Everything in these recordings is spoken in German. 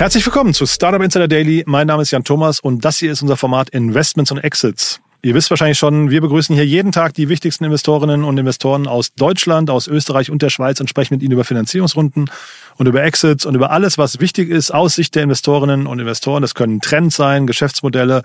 Herzlich willkommen zu Startup Insider Daily. Mein Name ist Jan Thomas und das hier ist unser Format Investments und Exits. Ihr wisst wahrscheinlich schon, wir begrüßen hier jeden Tag die wichtigsten Investorinnen und Investoren aus Deutschland, aus Österreich und der Schweiz und sprechen mit ihnen über Finanzierungsrunden und über Exits und über alles, was wichtig ist aus Sicht der Investorinnen und Investoren. Das können Trends sein, Geschäftsmodelle,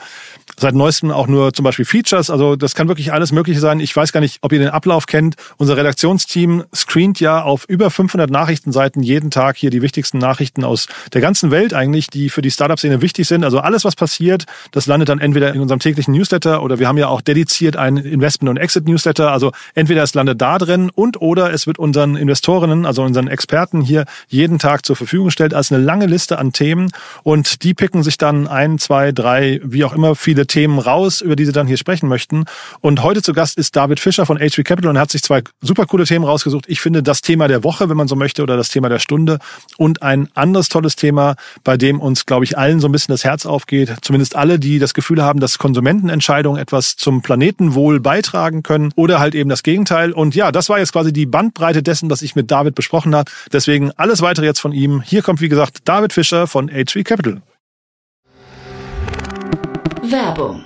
seit neuestem auch nur zum Beispiel Features. Also das kann wirklich alles Mögliche sein. Ich weiß gar nicht, ob ihr den Ablauf kennt. Unser Redaktionsteam screent ja auf über 500 Nachrichtenseiten jeden Tag hier die wichtigsten Nachrichten aus der ganzen Welt eigentlich, die für die Startup-Szene wichtig sind. Also alles, was passiert, das landet dann entweder in unserem täglichen Newsletter oder wir haben ja auch dediziert einen Investment- und Exit-Newsletter. Also entweder es landet da drin und oder es wird unseren Investorinnen, also unseren Experten hier jeden Tag zur Verfügung gestellt als eine lange Liste an Themen und die picken sich dann ein, zwei, drei, wie auch immer viele Themen raus, über die sie dann hier sprechen möchten. Und heute zu Gast ist David Fischer von HV Capital und hat sich zwei super coole Themen rausgesucht. Ich finde das Thema der Woche, wenn man so möchte, oder das Thema der Stunde und ein anderes tolles Thema, bei dem uns, glaube ich, allen so ein bisschen das Herz aufgeht. Zumindest alle, die das Gefühl haben, dass Konsumentenentscheidungen etwas zum Planetenwohl beitragen können oder halt eben das Gegenteil. Und ja, das war jetzt quasi die Bandbreite dessen, was ich mit David besprochen habe. Deswegen alles weitere jetzt von ihm. Hier kommt, wie gesagt, David Fischer von HV Capital. Werbung.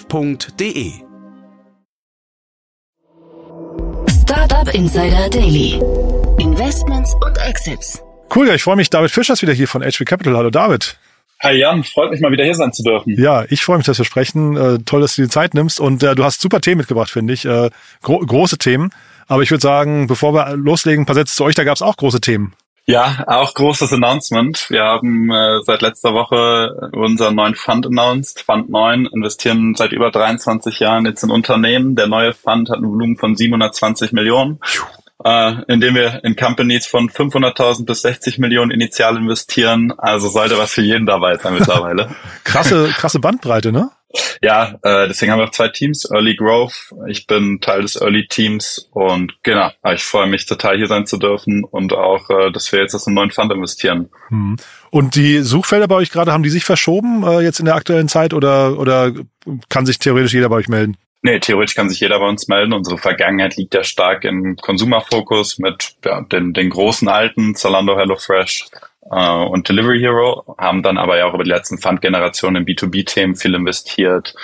www.startup.de. Startup Insider Daily. Investments und Exits. Cool, ja, ich freue mich. David Fischer ist wieder hier von HV Capital. Hallo David. Hi Jan, freut mich mal wieder hier sein zu dürfen. Ja, ich freue mich, dass wir sprechen. Äh, toll, dass du die Zeit nimmst und äh, du hast super Themen mitgebracht, finde ich. Äh, gro große Themen. Aber ich würde sagen, bevor wir loslegen, ein paar Sätze zu euch, da gab es auch große Themen. Ja, auch großes Announcement. Wir haben äh, seit letzter Woche unseren neuen Fund announced, Fund 9, investieren seit über 23 Jahren jetzt in Unternehmen. Der neue Fund hat ein Volumen von 720 Millionen, äh, indem wir in Companies von 500.000 bis 60 Millionen initial investieren. Also sollte was für jeden dabei sein mittlerweile. krasse, krasse Bandbreite, ne? Ja, äh, deswegen haben wir auch zwei Teams, Early Growth. Ich bin Teil des Early Teams und genau, ich freue mich total hier sein zu dürfen und auch, äh, dass wir jetzt aus einem neuen Fund investieren. Hm. Und die Suchfelder bei euch gerade, haben die sich verschoben äh, jetzt in der aktuellen Zeit oder, oder kann sich theoretisch jeder bei euch melden? Nee, theoretisch kann sich jeder bei uns melden. Unsere Vergangenheit liegt ja stark im Konsumerfokus mit ja, den, den großen alten Zalando, HelloFresh, Uh, und Delivery Hero haben dann aber ja auch über die letzten Fund-Generationen in B2B-Themen viel investiert,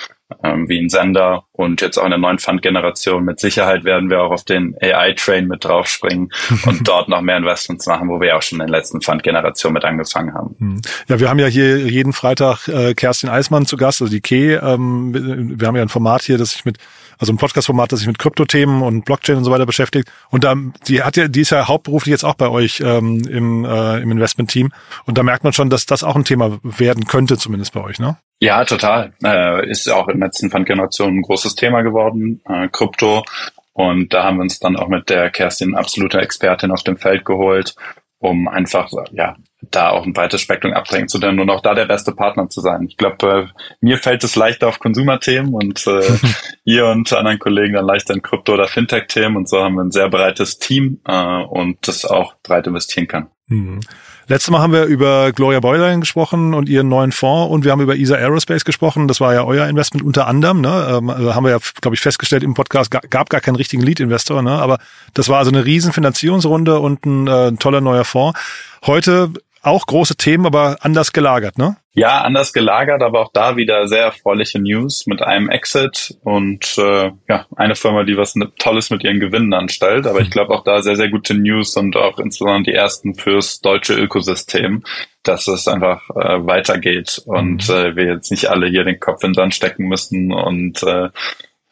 ähm, wie in Sender und jetzt auch in der neuen Fund-Generation. Mit Sicherheit werden wir auch auf den AI-Train mit draufspringen und dort noch mehr Investments machen, wo wir auch schon in der letzten Fund-Generation mit angefangen haben. Hm. Ja, wir haben ja hier jeden Freitag äh, Kerstin Eismann zu Gast, also die Key. Ähm, wir haben ja ein Format hier, das sich mit also ein Podcast-Format, das sich mit Kryptothemen und Blockchain und so weiter beschäftigt. Und da, die hat ja, die ist ja hauptberuflich jetzt auch bei euch ähm, im, äh, im Investment-Team. Und da merkt man schon, dass das auch ein Thema werden könnte, zumindest bei euch, ne? Ja, total. Äh, ist auch in der letzten Fund-Generation ein großes Thema geworden, äh, Krypto. Und da haben wir uns dann auch mit der Kerstin absolute Expertin auf dem Feld geholt, um einfach ja da auch ein breites Spektrum abdrängen zu können und auch da der beste Partner zu sein. Ich glaube, äh, mir fällt es leichter auf Konsumerthemen und äh, ihr und anderen Kollegen dann leichter in Krypto- oder Fintech-Themen und so haben wir ein sehr breites Team äh, und das auch breit investieren kann. Mhm. Letztes Mal haben wir über Gloria Boyline gesprochen und ihren neuen Fonds und wir haben über ESA Aerospace gesprochen. Das war ja euer Investment unter anderem. Ne? Also haben wir ja, glaube ich, festgestellt im Podcast, gab gar keinen richtigen Lead-Investor. Ne? Aber das war also eine riesen Finanzierungsrunde und ein, äh, ein toller neuer Fonds. Heute auch große Themen, aber anders gelagert, ne? Ja, anders gelagert, aber auch da wieder sehr erfreuliche News mit einem Exit und äh, ja, eine Firma, die was Tolles mit ihren Gewinnen anstellt. Aber ich glaube auch da sehr, sehr gute News und auch insbesondere die ersten fürs deutsche Ökosystem. dass es einfach äh, weitergeht und mhm. äh, wir jetzt nicht alle hier den Kopf in den Sand stecken müssen und äh,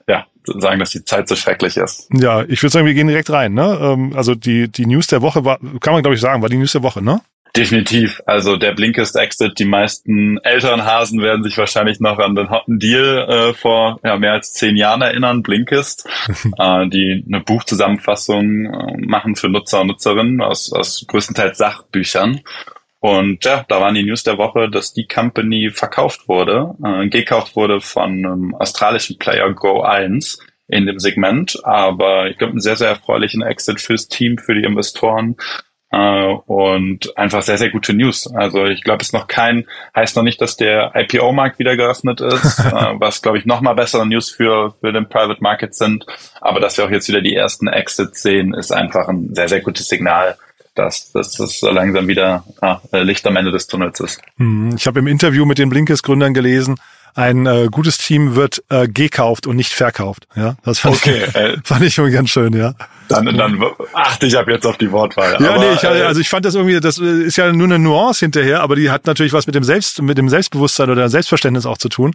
ja, sagen, dass die Zeit so schrecklich ist. Ja, ich würde sagen, wir gehen direkt rein. Ne? Ähm, also die, die News der Woche war, kann man glaube ich sagen, war die News der Woche, ne? Definitiv. Also der Blinkist Exit, die meisten älteren Hasen werden sich wahrscheinlich noch an den Hotten Deal äh, vor ja, mehr als zehn Jahren erinnern, Blinkist, äh, die eine Buchzusammenfassung äh, machen für Nutzer und Nutzerinnen aus, aus größtenteils Sachbüchern. Und ja, da waren die News der Woche, dass die Company verkauft wurde, äh, gekauft wurde von einem australischen Player Go1 in dem Segment. Aber ich glaube, einen sehr, sehr erfreulichen Exit fürs Team, für die Investoren. Äh, und einfach sehr, sehr gute News. Also ich glaube, es ist noch kein, heißt noch nicht, dass der IPO-Markt wieder geöffnet ist, äh, was, glaube ich, noch mal bessere News für, für den Private Market sind. Aber dass wir auch jetzt wieder die ersten Exits sehen, ist einfach ein sehr, sehr gutes Signal, dass, dass das so langsam wieder ah, Licht am Ende des Tunnels ist. Hm, ich habe im Interview mit den Blinkist-Gründern gelesen, ein äh, gutes Team wird äh, gekauft und nicht verkauft. Ja, das fand, okay, ich, äh, fand ich irgendwie ganz schön, ja. Dann, dann achte ich ab jetzt auf die Wortwahl. Ja, aber, nee, ich, äh, also ich fand das irgendwie, das ist ja nur eine Nuance hinterher, aber die hat natürlich was mit dem Selbst, mit dem Selbstbewusstsein oder Selbstverständnis auch zu tun.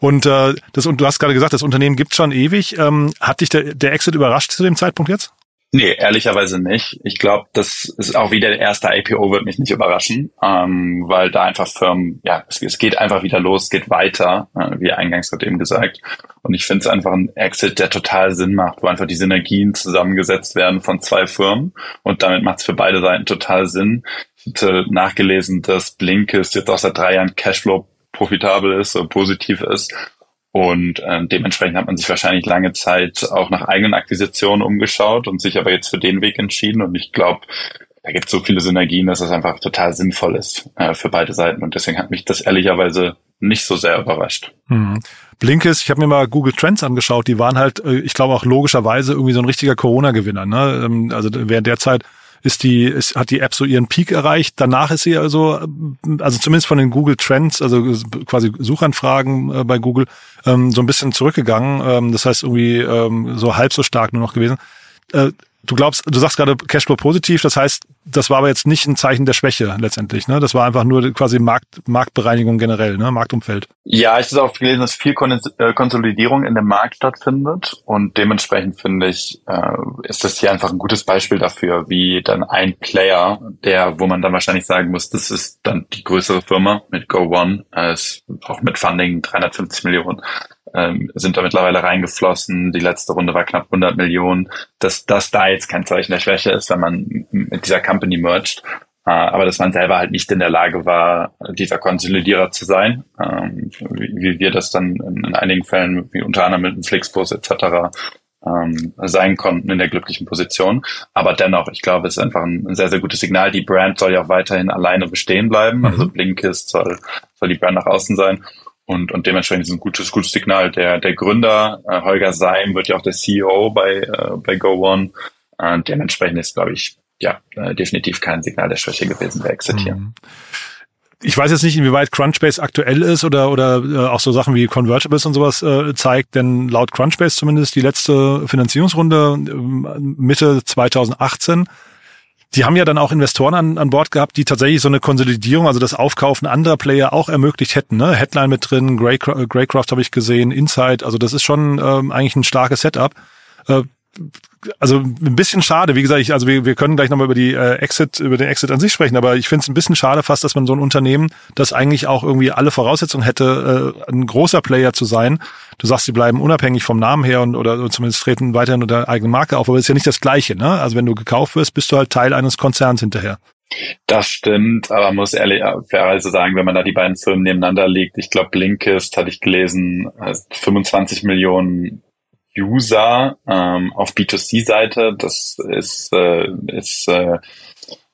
Und äh, das und du hast gerade gesagt, das Unternehmen gibt schon ewig. Ähm, hat dich der, der Exit überrascht zu dem Zeitpunkt jetzt? Nee, ehrlicherweise nicht. Ich glaube, das ist auch wieder der erste IPO, wird mich nicht überraschen, ähm, weil da einfach Firmen, ja, es, es geht einfach wieder los, es geht weiter, äh, wie eingangs gerade eben gesagt. Und ich finde es einfach ein Exit, der total Sinn macht, wo einfach die Synergien zusammengesetzt werden von zwei Firmen und damit macht es für beide Seiten total Sinn. Ich hatte nachgelesen, dass Blinkist jetzt auch seit drei Jahren Cashflow profitabel ist, so positiv ist und äh, dementsprechend hat man sich wahrscheinlich lange Zeit auch nach eigenen Akquisitionen umgeschaut und sich aber jetzt für den Weg entschieden. Und ich glaube, da gibt es so viele Synergien, dass es einfach total sinnvoll ist äh, für beide Seiten. Und deswegen hat mich das ehrlicherweise nicht so sehr überrascht. Hm. Blinkist, ich habe mir mal Google Trends angeschaut, die waren halt, äh, ich glaube auch logischerweise irgendwie so ein richtiger Corona-Gewinner. Ne? Ähm, also während der Zeit ist die, ist, hat die App so ihren Peak erreicht. Danach ist sie also, also zumindest von den Google Trends, also quasi Suchanfragen äh, bei Google, ähm, so ein bisschen zurückgegangen. Ähm, das heißt irgendwie ähm, so halb so stark nur noch gewesen. Äh, Du glaubst, du sagst gerade Cashflow positiv, das heißt, das war aber jetzt nicht ein Zeichen der Schwäche letztendlich, ne? Das war einfach nur quasi Markt, Marktbereinigung generell, ne? Marktumfeld. Ja, ich habe auch gelesen, dass viel äh, Konsolidierung in dem Markt stattfindet und dementsprechend finde ich, äh, ist das hier einfach ein gutes Beispiel dafür, wie dann ein Player, der, wo man dann wahrscheinlich sagen muss, das ist dann die größere Firma mit Go One, äh, ist auch mit Funding 350 Millionen, ähm, sind da mittlerweile reingeflossen. Die letzte Runde war knapp 100 Millionen. Dass das da jetzt kein Zeichen der Schwäche ist, wenn man mit dieser Company merged. Äh, aber dass man selber halt nicht in der Lage war, dieser Konsolidierer zu sein, ähm, wie, wie, wir das dann in, in, einigen Fällen, wie unter anderem mit dem Flixbus etc., ähm, sein konnten in der glücklichen Position. Aber dennoch, ich glaube, es ist einfach ein, ein, sehr, sehr gutes Signal. Die Brand soll ja auch weiterhin alleine bestehen bleiben. Also mhm. Also Blinkist soll, soll die Brand nach außen sein. Und, und dementsprechend ist ein gutes, gutes Signal. Der, der Gründer, äh, Holger Seim, wird ja auch der CEO bei, äh, bei GoOne. Äh, dementsprechend ist, glaube ich, ja, äh, definitiv kein Signal der Schwäche gewesen, der Exit hier. Mhm. Ich weiß jetzt nicht, inwieweit Crunchbase aktuell ist oder, oder äh, auch so Sachen wie Convertibles und sowas äh, zeigt, denn laut Crunchbase zumindest die letzte Finanzierungsrunde äh, Mitte 2018 die haben ja dann auch Investoren an, an Bord gehabt, die tatsächlich so eine Konsolidierung, also das Aufkaufen anderer Player auch ermöglicht hätten. Ne? Headline mit drin, Greycroft, Greycroft habe ich gesehen, Inside, also das ist schon ähm, eigentlich ein starkes Setup. Äh, also ein bisschen schade, wie gesagt, ich, also wir, wir können gleich nochmal über die äh, Exit, über den Exit an sich sprechen, aber ich finde es ein bisschen schade fast, dass man so ein Unternehmen, das eigentlich auch irgendwie alle Voraussetzungen hätte, äh, ein großer Player zu sein. Du sagst, sie bleiben unabhängig vom Namen her und oder zumindest treten weiterhin unter eigene Marke auf, aber ist ja nicht das Gleiche, ne? Also wenn du gekauft wirst, bist du halt Teil eines Konzerns hinterher. Das stimmt, aber muss ehrlich fairerweise sagen, wenn man da die beiden Firmen nebeneinander legt, ich glaube Blinkist hatte ich gelesen, 25 Millionen User ähm, auf B2C-Seite. Das ist, äh, ist äh,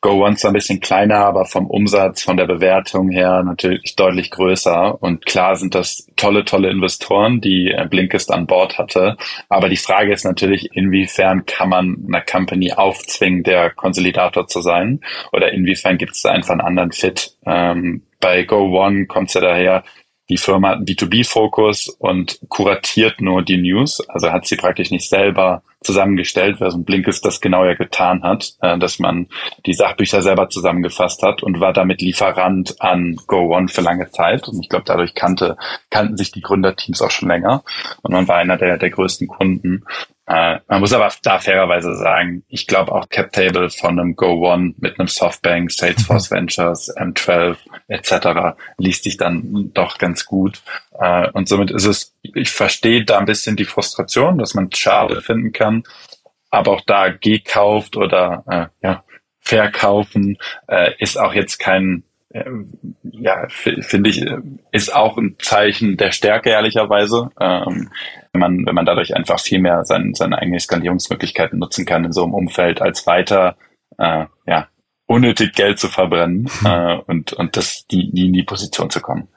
Go One zwar ein bisschen kleiner, aber vom Umsatz, von der Bewertung her natürlich deutlich größer. Und klar sind das tolle, tolle Investoren, die äh, Blinkist an Bord hatte. Aber die Frage ist natürlich, inwiefern kann man einer Company aufzwingen, der Konsolidator zu sein? Oder inwiefern gibt es da einfach einen anderen Fit? Ähm, bei Go One kommt es ja daher, die Firma hat einen B2B-Fokus und kuratiert nur die News, also hat sie praktisch nicht selber zusammengestellt, ein Blinkist das genau ja getan hat, äh, dass man die Sachbücher selber zusammengefasst hat und war damit Lieferant an Go One für lange Zeit. Und ich glaube, dadurch kannte, kannten sich die Gründerteams auch schon länger. Und man war einer der, der größten Kunden. Äh, man muss aber da fairerweise sagen, ich glaube auch CapTable von einem Go One mit einem Softbank, Salesforce mhm. Ventures, M12 etc. liest sich dann doch ganz gut. Äh, und somit ist es, ich verstehe da ein bisschen die Frustration, dass man schade finden kann, aber auch da gekauft oder äh, ja, verkaufen äh, ist auch jetzt kein ja, finde ich, ist auch ein Zeichen der Stärke, ehrlicherweise. Ähm, wenn man, wenn man dadurch einfach viel mehr sein, seine eigenen Skalierungsmöglichkeiten nutzen kann in so einem Umfeld, als weiter, äh, ja, unnötig Geld zu verbrennen mhm. äh, und, und das, die, nie in die Position zu kommen.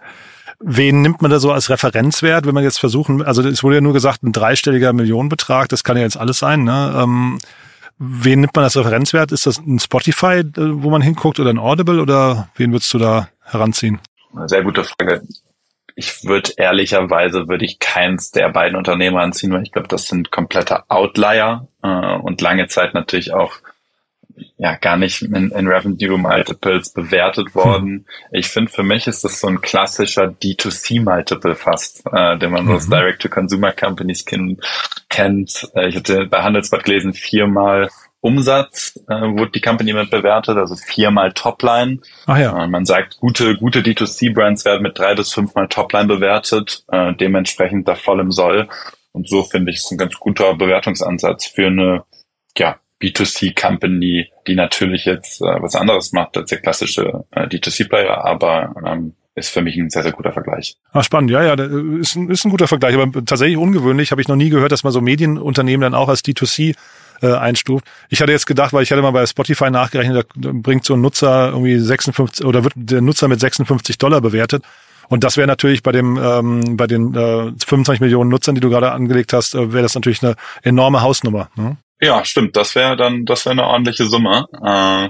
Wen nimmt man da so als Referenzwert, wenn man jetzt versuchen, also es wurde ja nur gesagt, ein dreistelliger Millionenbetrag, das kann ja jetzt alles sein, ne? Ähm, Wen nimmt man als Referenzwert? Ist das ein Spotify, äh, wo man hinguckt oder ein Audible oder wen würdest du da heranziehen? Sehr gute Frage. Ich würde ehrlicherweise würde ich keins der beiden Unternehmen anziehen, weil ich glaube, das sind komplette Outlier äh, und lange Zeit natürlich auch ja gar nicht in, in Revenue Multiples bewertet hm. worden. Hm. Ich finde, für mich ist das so ein klassischer D2C Multiple fast, äh, den man mhm. aus Direct-to-Consumer Companies kennt. Äh, ich hatte bei Handelsblatt gelesen, viermal Umsatz äh, wurde die Company mit bewertet, also viermal Topline. Ach ja. Und man sagt, gute, gute D2C-Brands werden mit drei bis fünfmal Topline bewertet, äh, dementsprechend da voll im Soll. Und so finde ich es ein ganz guter Bewertungsansatz für eine ja, B2C-Company, die natürlich jetzt äh, was anderes macht als der klassische äh, D2C-Player, aber ähm, ist für mich ein sehr, sehr guter Vergleich. Ah, spannend, ja, ja, ist ein, ist ein guter Vergleich, aber tatsächlich ungewöhnlich, habe ich noch nie gehört, dass man so Medienunternehmen dann auch als D2C äh, einstuft. Ich hatte jetzt gedacht, weil ich hatte mal bei Spotify nachgerechnet, da bringt so ein Nutzer irgendwie 56 oder wird der Nutzer mit 56 Dollar bewertet. Und das wäre natürlich bei dem ähm, bei den äh, 25 Millionen Nutzern, die du gerade angelegt hast, äh, wäre das natürlich eine enorme Hausnummer. Ne? Ja, stimmt. Das wäre dann, das wäre eine ordentliche Summe. Äh,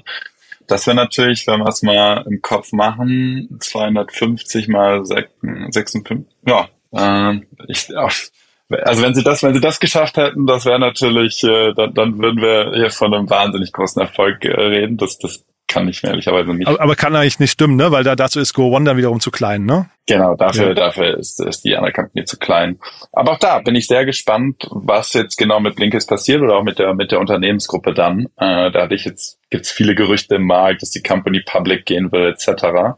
das wäre natürlich, wenn wir es mal im Kopf machen, 250 mal 56, ja, äh, ich, also wenn sie das, wenn sie das geschafft hätten, das wäre natürlich, äh, dann, dann würden wir hier von einem wahnsinnig großen Erfolg äh, reden. Das, das kann ich mir ehrlicherweise nicht. Aber, aber kann eigentlich nicht stimmen, ne? Weil da dazu ist Go One dann wiederum zu klein, ne? Genau, dafür, ja. dafür ist, ist die andere Company zu klein. Aber auch da bin ich sehr gespannt, was jetzt genau mit Blinkist passiert oder auch mit der mit der Unternehmensgruppe dann. Äh, da hatte ich jetzt gibt's viele Gerüchte im Markt, dass die Company public gehen will etc.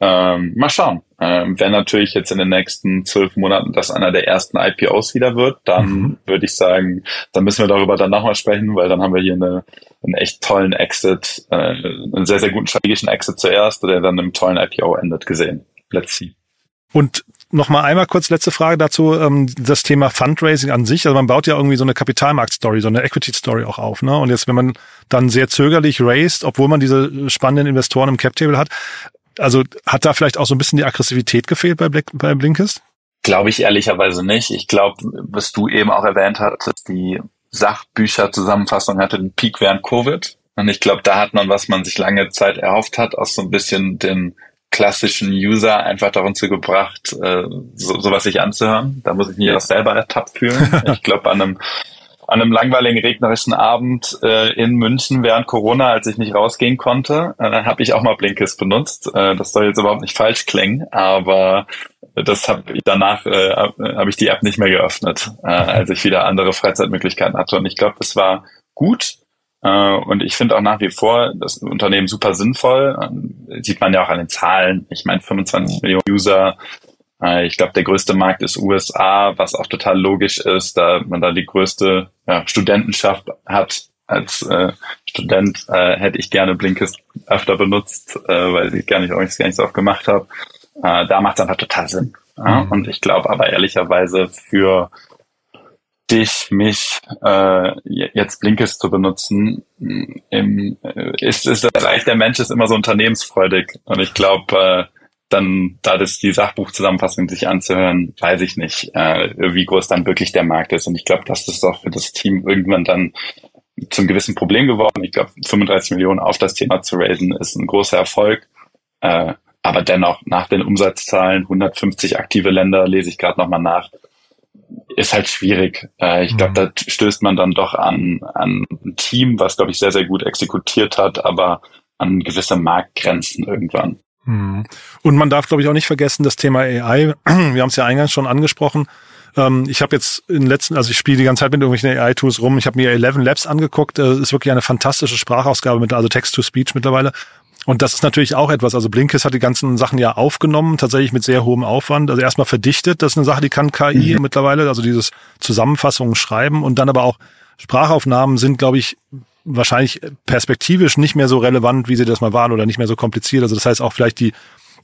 Ähm, mal schauen. Ähm, wenn natürlich jetzt in den nächsten zwölf Monaten das einer der ersten IPOs wieder wird, dann mhm. würde ich sagen, dann müssen wir darüber dann nochmal sprechen, weil dann haben wir hier eine, einen echt tollen Exit, äh, einen sehr, sehr guten strategischen Exit zuerst, der dann im tollen IPO endet, gesehen. Let's see. Und noch mal einmal kurz letzte Frage dazu, ähm, das Thema Fundraising an sich. Also man baut ja irgendwie so eine Kapitalmarkt-Story, so eine Equity-Story auch auf. Ne? Und jetzt, wenn man dann sehr zögerlich raised, obwohl man diese spannenden Investoren im Cap-Table hat, also hat da vielleicht auch so ein bisschen die Aggressivität gefehlt bei, Black, bei Blinkist? Glaube ich ehrlicherweise nicht. Ich glaube, was du eben auch erwähnt hattest, die Sachbücher-Zusammenfassung hatte den Peak während Covid. Und ich glaube, da hat man, was man sich lange Zeit erhofft hat, auch so ein bisschen den klassischen User einfach dazu gebracht, äh, so, sowas sich anzuhören. Da muss ich mich auch selber ertappt fühlen. ich glaube, an einem an einem langweiligen regnerischen Abend äh, in München während Corona, als ich nicht rausgehen konnte, äh, habe ich auch mal Blinkist benutzt. Äh, das soll jetzt überhaupt nicht falsch klingen, aber das habe ich danach äh, habe ich die App nicht mehr geöffnet, äh, als ich wieder andere Freizeitmöglichkeiten hatte. Und ich glaube, das war gut. Äh, und ich finde auch nach wie vor das Unternehmen super sinnvoll. Äh, sieht man ja auch an den Zahlen. Ich meine, 25 Millionen User, ich glaube, der größte Markt ist USA, was auch total logisch ist, da man da die größte ja, Studentenschaft hat. Als äh, Student äh, hätte ich gerne Blinkist öfter benutzt, äh, weil ich gar nicht, auch gar nicht so oft gemacht habe. Äh, da macht es einfach total Sinn. Ja? Mhm. Und ich glaube aber ehrlicherweise für dich, mich, äh, jetzt Blinkist zu benutzen, im, äh, ist, ist das Reich der Mensch ist immer so unternehmensfreudig. Und ich glaube, äh, dann da das die Sachbuchzusammenfassung sich anzuhören, weiß ich nicht, äh, wie groß dann wirklich der Markt ist. Und ich glaube, das ist auch für das Team irgendwann dann zum gewissen Problem geworden. Ich glaube, 35 Millionen auf das Thema zu raisen ist ein großer Erfolg. Äh, aber dennoch nach den Umsatzzahlen 150 aktive Länder lese ich gerade nochmal nach. ist halt schwierig. Äh, ich glaube, mhm. da stößt man dann doch an, an ein Team, was, glaube ich, sehr, sehr gut exekutiert hat, aber an gewisse Marktgrenzen irgendwann. Mhm. Und man darf, glaube ich, auch nicht vergessen, das Thema AI, wir haben es ja eingangs schon angesprochen, ähm, ich habe jetzt in den letzten, also ich spiele die ganze Zeit mit irgendwelchen AI-Tools rum. Ich habe mir 11 Labs angeguckt. Das ist wirklich eine fantastische Sprachausgabe mit, also Text-to-Speech mittlerweile. Und das ist natürlich auch etwas. Also Blinkist hat die ganzen Sachen ja aufgenommen, tatsächlich mit sehr hohem Aufwand. Also erstmal verdichtet, das ist eine Sache, die kann KI mhm. mittlerweile, also dieses Zusammenfassungen schreiben und dann aber auch Sprachaufnahmen sind, glaube ich, wahrscheinlich perspektivisch nicht mehr so relevant, wie sie das mal waren oder nicht mehr so kompliziert. Also das heißt auch vielleicht die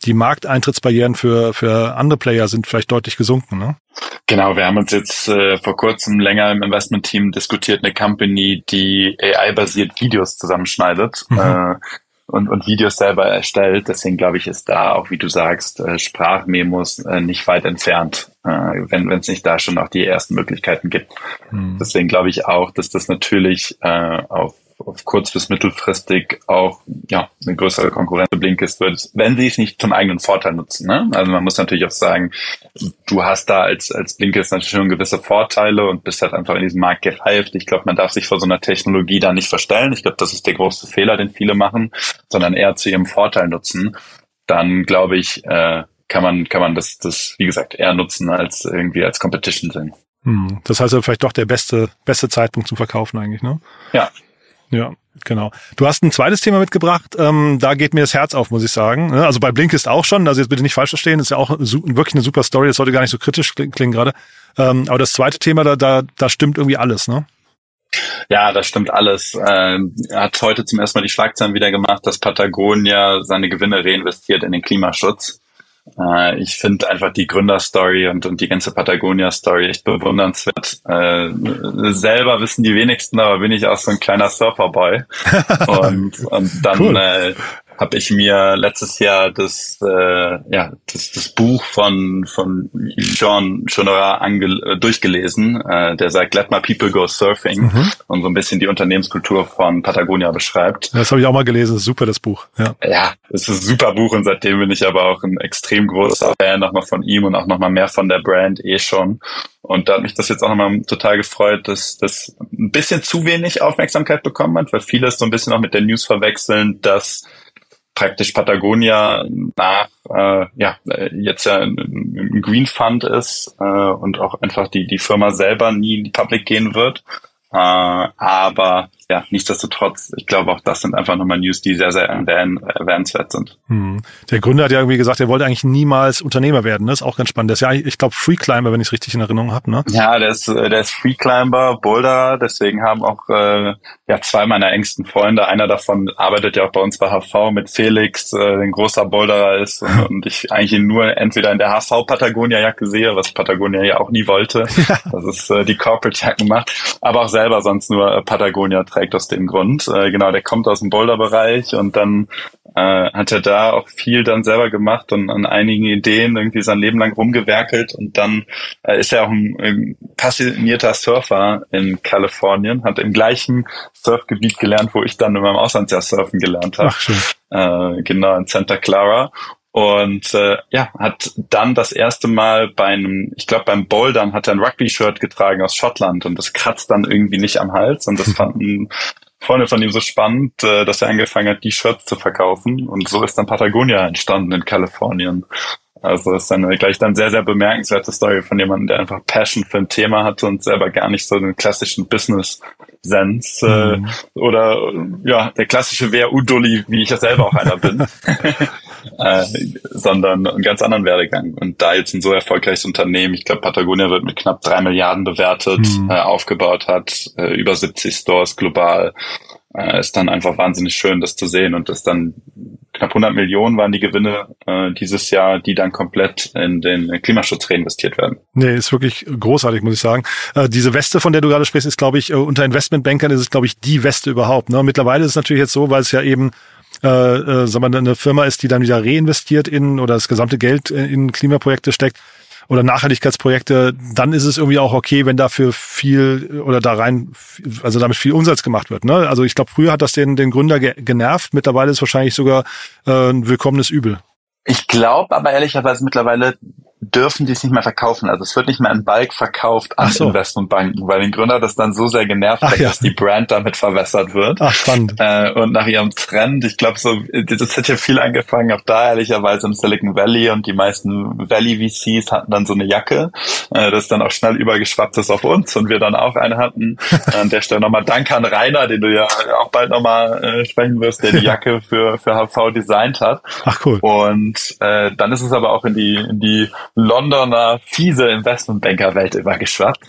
die Markteintrittsbarrieren für, für andere Player sind vielleicht deutlich gesunken, ne? Genau, wir haben uns jetzt äh, vor kurzem länger im Investment-Team diskutiert, eine Company, die AI-basiert Videos zusammenschneidet. Mhm. Äh, und, und Videos selber erstellt. Deswegen glaube ich, ist da auch, wie du sagst, äh, Sprachmemos äh, nicht weit entfernt, äh, wenn es nicht da schon auch die ersten Möglichkeiten gibt. Mhm. Deswegen glaube ich auch, dass das natürlich äh, auf auf kurz- bis mittelfristig auch ja eine größere Konkurrenz für Blinkist wird, wenn sie es nicht zum eigenen Vorteil nutzen. Ne? Also man muss natürlich auch sagen, du hast da als, als Blinkist natürlich schon gewisse Vorteile und bist halt einfach in diesem Markt gereift. Ich glaube, man darf sich vor so einer Technologie da nicht verstellen. Ich glaube, das ist der große Fehler, den viele machen, sondern eher zu ihrem Vorteil nutzen. Dann glaube ich, äh, kann man, kann man das, das, wie gesagt, eher nutzen als irgendwie als Competition sehen. Hm, das heißt vielleicht doch der beste, beste Zeitpunkt zum Verkaufen eigentlich, ne? Ja, ja, genau. Du hast ein zweites Thema mitgebracht. Ähm, da geht mir das Herz auf, muss ich sagen. Ne, also bei Blink ist auch schon, also jetzt bitte nicht falsch verstehen, ist ja auch wirklich eine super Story. Das sollte gar nicht so kritisch klingen gerade. Ähm, aber das zweite Thema, da, da, da stimmt irgendwie alles, ne? Ja, das stimmt alles. Ähm, er hat heute zum ersten Mal die Schlagzeilen wieder gemacht, dass Patagonia seine Gewinne reinvestiert in den Klimaschutz. Äh, ich finde einfach die Gründerstory und, und die ganze Patagonia-Story echt bewundernswert. Äh, selber wissen die wenigsten, aber bin ich auch so ein kleiner Surferboy. und, und dann cool. äh, habe ich mir letztes Jahr das, äh, ja, das, das Buch von, von Jean Chonora äh, durchgelesen, äh, der sagt, Let my people go surfing mhm. und so ein bisschen die Unternehmenskultur von Patagonia beschreibt. Das habe ich auch mal gelesen, super das Buch. Ja, ja es ist ein super Buch und seitdem bin ich aber auch ein extrem großer Fan nochmal von ihm und auch nochmal mehr von der Brand eh schon. Und da hat mich das jetzt auch nochmal total gefreut, dass das ein bisschen zu wenig Aufmerksamkeit bekommen hat, weil viele es so ein bisschen auch mit der News verwechseln, dass praktisch Patagonia nach äh, ja jetzt ja im Green Fund ist äh, und auch einfach die die Firma selber nie in die Public gehen wird. Äh, aber ja, nichtsdestotrotz, ich glaube auch das sind einfach nochmal News, die sehr, sehr erwähnenswert sind. Hm. Der Gründer hat ja irgendwie gesagt, er wollte eigentlich niemals Unternehmer werden. Das ist auch ganz spannend. Der ist ja, ich glaube, Freeclimber, wenn ich es richtig in Erinnerung habe. Ne? Ja, der ist, der ist Freeclimber, Boulder. Deswegen haben auch äh, ja zwei meiner engsten Freunde. Einer davon arbeitet ja auch bei uns bei HV mit Felix, äh, ein großer Boulderer ist und, und ich eigentlich ihn nur entweder in der HV Patagonia Jacke sehe, was Patagonia ja auch nie wollte. Ja. Das ist äh, die Corporate Jacken macht, aber auch selber sonst nur äh, Patagonia trägt aus dem Grund. Äh, genau, der kommt aus dem Boulder-Bereich und dann äh, hat er da auch viel dann selber gemacht und an einigen Ideen irgendwie sein Leben lang rumgewerkelt und dann äh, ist er auch ein, ein passionierter Surfer in Kalifornien, hat im gleichen Surfgebiet gelernt, wo ich dann in meinem Auslandsjahr surfen gelernt habe. Äh, genau, in Santa Clara und äh, ja, hat dann das erste Mal bei einem, ich glaube beim Bouldern hat er ein Rugby-Shirt getragen aus Schottland und das kratzt dann irgendwie nicht am Hals und das fanden Freunde von ihm so spannend, äh, dass er angefangen hat, die Shirts zu verkaufen und so ist dann Patagonia entstanden in Kalifornien. Also das ist dann gleich dann sehr, sehr bemerkenswerte Story von jemandem, der einfach Passion für ein Thema hatte und selber gar nicht so den klassischen Business-Sense äh, mhm. oder ja, der klassische Wer-Udulli, wie ich ja selber auch einer bin. äh, sondern einen ganz anderen Werdegang. Und da jetzt ein so erfolgreiches Unternehmen, ich glaube, Patagonia wird mit knapp drei Milliarden bewertet, mhm. äh, aufgebaut hat, äh, über 70 Stores global, äh, ist dann einfach wahnsinnig schön, das zu sehen und das dann knapp 100 Millionen waren die Gewinne äh, dieses Jahr, die dann komplett in den Klimaschutz reinvestiert werden. Nee, ist wirklich großartig, muss ich sagen. Äh, diese Weste, von der du gerade sprichst, ist, glaube ich, äh, unter Investmentbankern ist es, glaube ich, die Weste überhaupt. Ne? Mittlerweile ist es natürlich jetzt so, weil es ja eben äh, äh, sagen wir, eine Firma ist, die dann wieder reinvestiert in oder das gesamte Geld in Klimaprojekte steckt oder Nachhaltigkeitsprojekte, dann ist es irgendwie auch okay, wenn dafür viel oder da rein, also damit viel Umsatz gemacht wird. Ne? Also ich glaube, früher hat das den, den Gründer ge genervt, mittlerweile ist es wahrscheinlich sogar äh, ein willkommenes Übel. Ich glaube aber ehrlicherweise mittlerweile dürfen die es nicht mehr verkaufen. Also es wird nicht mehr in Bulk verkauft an so. Investmentbanken, weil den Gründer das dann so sehr genervt Ach, hat, ja. dass die Brand damit verwässert wird. Ach, spannend. Äh, und nach ihrem Trend, ich glaube so, das hat ja viel angefangen, auch da ehrlicherweise im Silicon Valley und die meisten Valley VCs hatten dann so eine Jacke, äh, das dann auch schnell übergeschwappt ist auf uns und wir dann auch eine hatten. An der Stelle nochmal Danke an Rainer, den du ja auch bald nochmal äh, sprechen wirst, der die Jacke für, für HV designt hat. Ach cool. Und äh, dann ist es aber auch in die, in die Londoner fiese Investmentbanker-Welt übergeschwappt.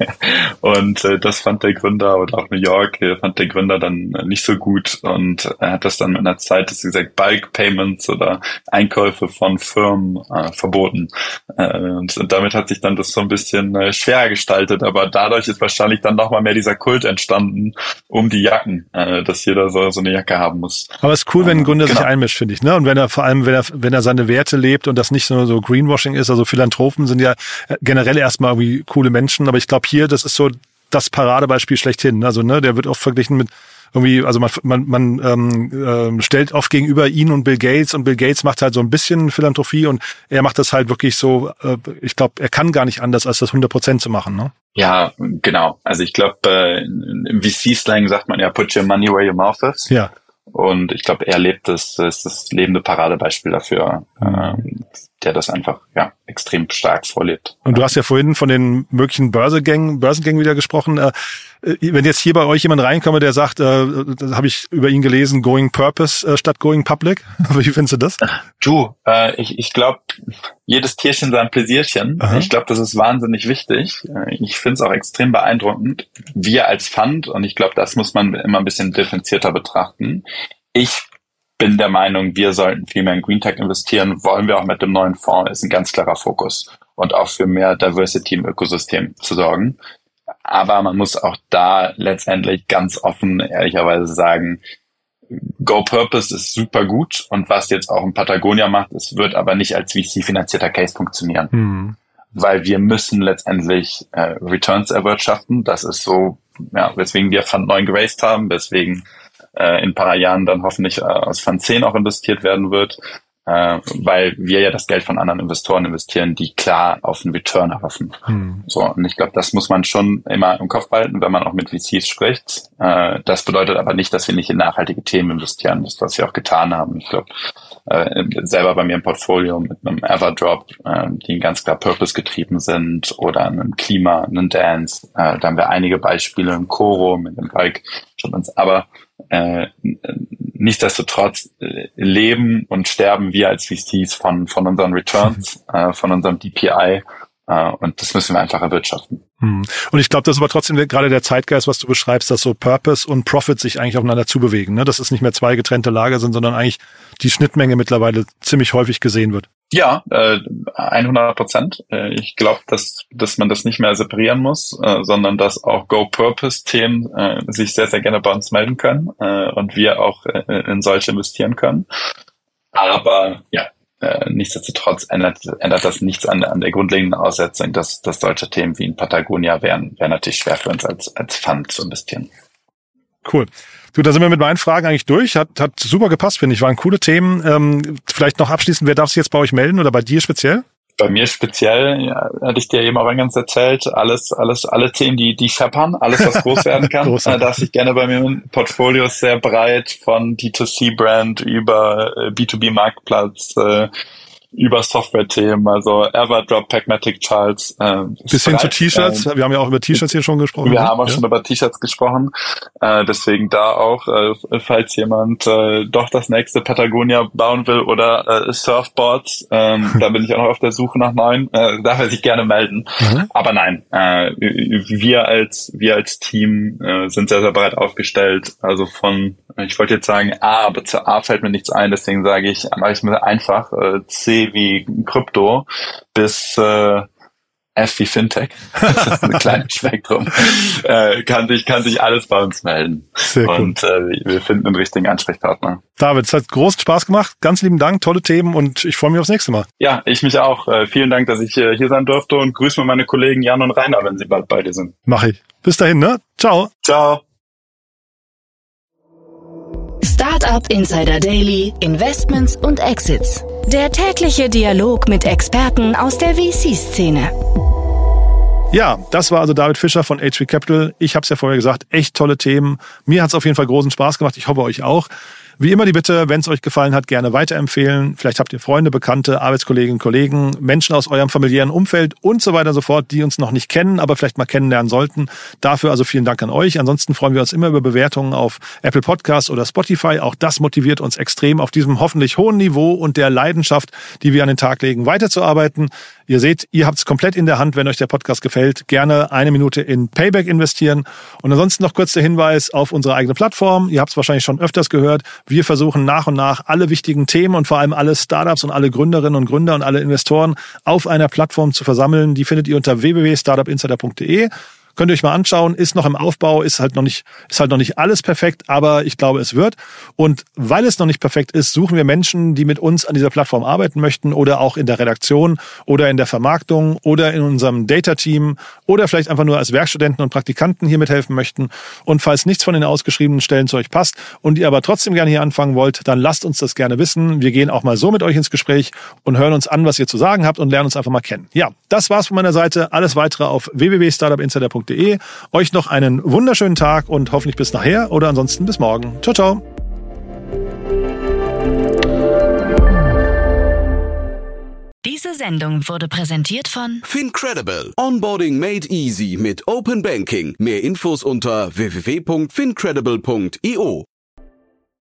und äh, das fand der Gründer oder auch New York äh, fand der Gründer dann nicht so gut und er hat das dann in der Zeit, dass gesagt, Bulk Payments oder Einkäufe von Firmen äh, verboten. Äh, und, und damit hat sich dann das so ein bisschen äh, schwer gestaltet, aber dadurch ist wahrscheinlich dann nochmal mehr dieser Kult entstanden um die Jacken, äh, dass jeder so, so eine Jacke haben muss. Aber es ist cool, wenn ein Gründer genau. sich einmischt, finde ich, ne? Und wenn er vor allem, wenn er, wenn er seine Werte lebt und das nicht nur so Greenwashing ist, also Philanthropen sind ja generell erstmal irgendwie coole Menschen, aber ich glaube hier, das ist so das Paradebeispiel schlechthin. Also, ne, der wird oft verglichen mit irgendwie, also man, man, man ähm, äh, stellt oft gegenüber ihn und Bill Gates und Bill Gates macht halt so ein bisschen Philanthropie und er macht das halt wirklich so, äh, ich glaube, er kann gar nicht anders, als das 100 Prozent zu machen, ne? Ja, genau. Also ich glaube, äh, im VC-Slang sagt man ja, put your money where your mouth is. Ja. Und ich glaube, er lebt das, das ist das lebende Paradebeispiel dafür, ähm, der das einfach ja extrem stark vorlebt. Und du hast ja vorhin von den möglichen Börsegängen, Börsengängen wieder gesprochen. Äh, wenn jetzt hier bei euch jemand reinkomme, der sagt, äh, habe ich über ihn gelesen, Going Purpose äh, statt Going Public. Wie findest du das? Du, äh, ich, ich glaube, jedes Tierchen sein Pläsierchen. Aha. Ich glaube, das ist wahnsinnig wichtig. Äh, ich finde es auch extrem beeindruckend. Wir als Fund, und ich glaube, das muss man immer ein bisschen differenzierter betrachten. Ich bin der Meinung, wir sollten viel mehr in Green Tech investieren, wollen wir auch mit dem neuen Fonds, ist ein ganz klarer Fokus und auch für mehr Diversity im Ökosystem zu sorgen. Aber man muss auch da letztendlich ganz offen ehrlicherweise sagen, Go Purpose ist super gut und was jetzt auch in Patagonia macht, es wird aber nicht als VC-finanzierter Case funktionieren. Mhm. Weil wir müssen letztendlich äh, Returns erwirtschaften. Das ist so, ja, weswegen wir Fund 9 geraced haben, weswegen äh, in ein paar Jahren dann hoffentlich äh, aus Fund 10 auch investiert werden wird, äh, weil wir ja das Geld von anderen Investoren investieren, die klar auf einen Return hoffen. Hm. So, und ich glaube, das muss man schon immer im Kopf behalten, wenn man auch mit VCs spricht. Äh, das bedeutet aber nicht, dass wir nicht in nachhaltige Themen investieren, das was wir auch getan haben. Ich glaube, äh, selber bei mir im Portfolio mit einem Everdrop, äh, die ganz klar Purpose getrieben sind oder einem Klima, einem Dance. Äh, da haben wir einige Beispiele im Koro mit dem Bike. Aber äh, nichtsdestotrotz äh, leben und sterben wir als VCs von, von unseren Returns, äh, von unserem DPI. Äh, und das müssen wir einfach erwirtschaften. Hm. Und ich glaube, das ist aber trotzdem gerade der Zeitgeist, was du beschreibst, dass so Purpose und Profit sich eigentlich aufeinander zubewegen. Ne? Dass es nicht mehr zwei getrennte Lager sind, sondern eigentlich die Schnittmenge mittlerweile ziemlich häufig gesehen wird. Ja, äh, 100 Prozent. Äh, ich glaube, dass, dass man das nicht mehr separieren muss, äh, sondern dass auch Go-Purpose-Themen äh, sich sehr, sehr gerne bei uns melden können äh, und wir auch äh, in solche investieren können. Aber ja, äh, nichtsdestotrotz ändert, ändert das nichts an, an der grundlegenden Aussetzung, dass, dass solche Themen wie in Patagonia wären, wären natürlich schwer für uns als, als Fund zu investieren. Cool. Du, da sind wir mit meinen Fragen eigentlich durch. Hat, hat super gepasst, finde ich. Waren coole Themen. Ähm, vielleicht noch abschließend, wer darf sich jetzt bei euch melden oder bei dir speziell? Bei mir speziell, ja, hatte ich dir eben auch ganz erzählt, alles, alles, alle Themen, die, die scheppern, alles, was groß werden kann, äh, darf ich gerne bei mir im Portfolio sehr breit von D2C-Brand über äh, B2B-Marktplatz, äh, über Software-Themen, also Everdrop, Pragmatic Charts. Äh, Bis hin zu T-Shirts. Ähm, wir haben ja auch über T-Shirts hier schon gesprochen. Wir ne? haben auch ja. schon über T-Shirts gesprochen. Äh, deswegen da auch, äh, falls jemand äh, doch das nächste Patagonia bauen will oder äh, Surfboards, ähm, da bin ich auch noch auf der Suche nach neuen. Äh, darf er sich gerne melden. Mhm. Aber nein, äh, wir als wir als Team äh, sind sehr, sehr breit aufgestellt. Also von, ich wollte jetzt sagen A, aber zu A fällt mir nichts ein, deswegen sage ich, mache ich mir einfach äh, C wie Krypto bis äh, F wie Fintech. Das ist ein kleines Spektrum. Äh, kann sich kann sich alles bei uns melden. Sehr und äh, wir finden einen richtigen Ansprechpartner. David, es hat großen Spaß gemacht. Ganz lieben Dank, tolle Themen und ich freue mich aufs nächste Mal. Ja, ich mich auch. Äh, vielen Dank, dass ich äh, hier sein durfte und grüße mal meine Kollegen Jan und Rainer, wenn sie bald bei dir sind. Mach ich. Bis dahin, ne? Ciao. Ciao. Startup Insider Daily, Investments und Exits. Der tägliche Dialog mit Experten aus der VC-Szene. Ja, das war also David Fischer von H3 Capital. Ich habe es ja vorher gesagt, echt tolle Themen. Mir hat es auf jeden Fall großen Spaß gemacht. Ich hoffe euch auch. Wie immer die Bitte, wenn es euch gefallen hat, gerne weiterempfehlen. Vielleicht habt ihr Freunde, Bekannte, Arbeitskolleginnen, Kollegen, Menschen aus eurem familiären Umfeld und so weiter und so fort, die uns noch nicht kennen, aber vielleicht mal kennenlernen sollten. Dafür also vielen Dank an euch. Ansonsten freuen wir uns immer über Bewertungen auf Apple Podcasts oder Spotify. Auch das motiviert uns extrem auf diesem hoffentlich hohen Niveau und der Leidenschaft, die wir an den Tag legen, weiterzuarbeiten. Ihr seht, ihr habt es komplett in der Hand, wenn euch der Podcast gefällt. Gerne eine Minute in Payback investieren. Und ansonsten noch kurz der Hinweis auf unsere eigene Plattform. Ihr habt es wahrscheinlich schon öfters gehört. Wir versuchen nach und nach alle wichtigen Themen und vor allem alle Startups und alle Gründerinnen und Gründer und alle Investoren auf einer Plattform zu versammeln. Die findet ihr unter www.startupinsider.de. Könnt ihr euch mal anschauen, ist noch im Aufbau, ist halt noch nicht, ist halt noch nicht alles perfekt, aber ich glaube, es wird. Und weil es noch nicht perfekt ist, suchen wir Menschen, die mit uns an dieser Plattform arbeiten möchten oder auch in der Redaktion oder in der Vermarktung oder in unserem Data-Team oder vielleicht einfach nur als Werkstudenten und Praktikanten hier mithelfen möchten. Und falls nichts von den ausgeschriebenen Stellen zu euch passt und ihr aber trotzdem gerne hier anfangen wollt, dann lasst uns das gerne wissen. Wir gehen auch mal so mit euch ins Gespräch und hören uns an, was ihr zu sagen habt und lernen uns einfach mal kennen. Ja, das war's von meiner Seite. Alles weitere auf www.startupinsider.de www.ftf.de. Euch noch einen wunderschönen Tag und hoffentlich bis nachher oder ansonsten bis morgen. Ciao, ciao. Diese Sendung wurde präsentiert von Fincredible. Onboarding made easy mit Open Banking. Mehr Infos unter www.fincredible.io.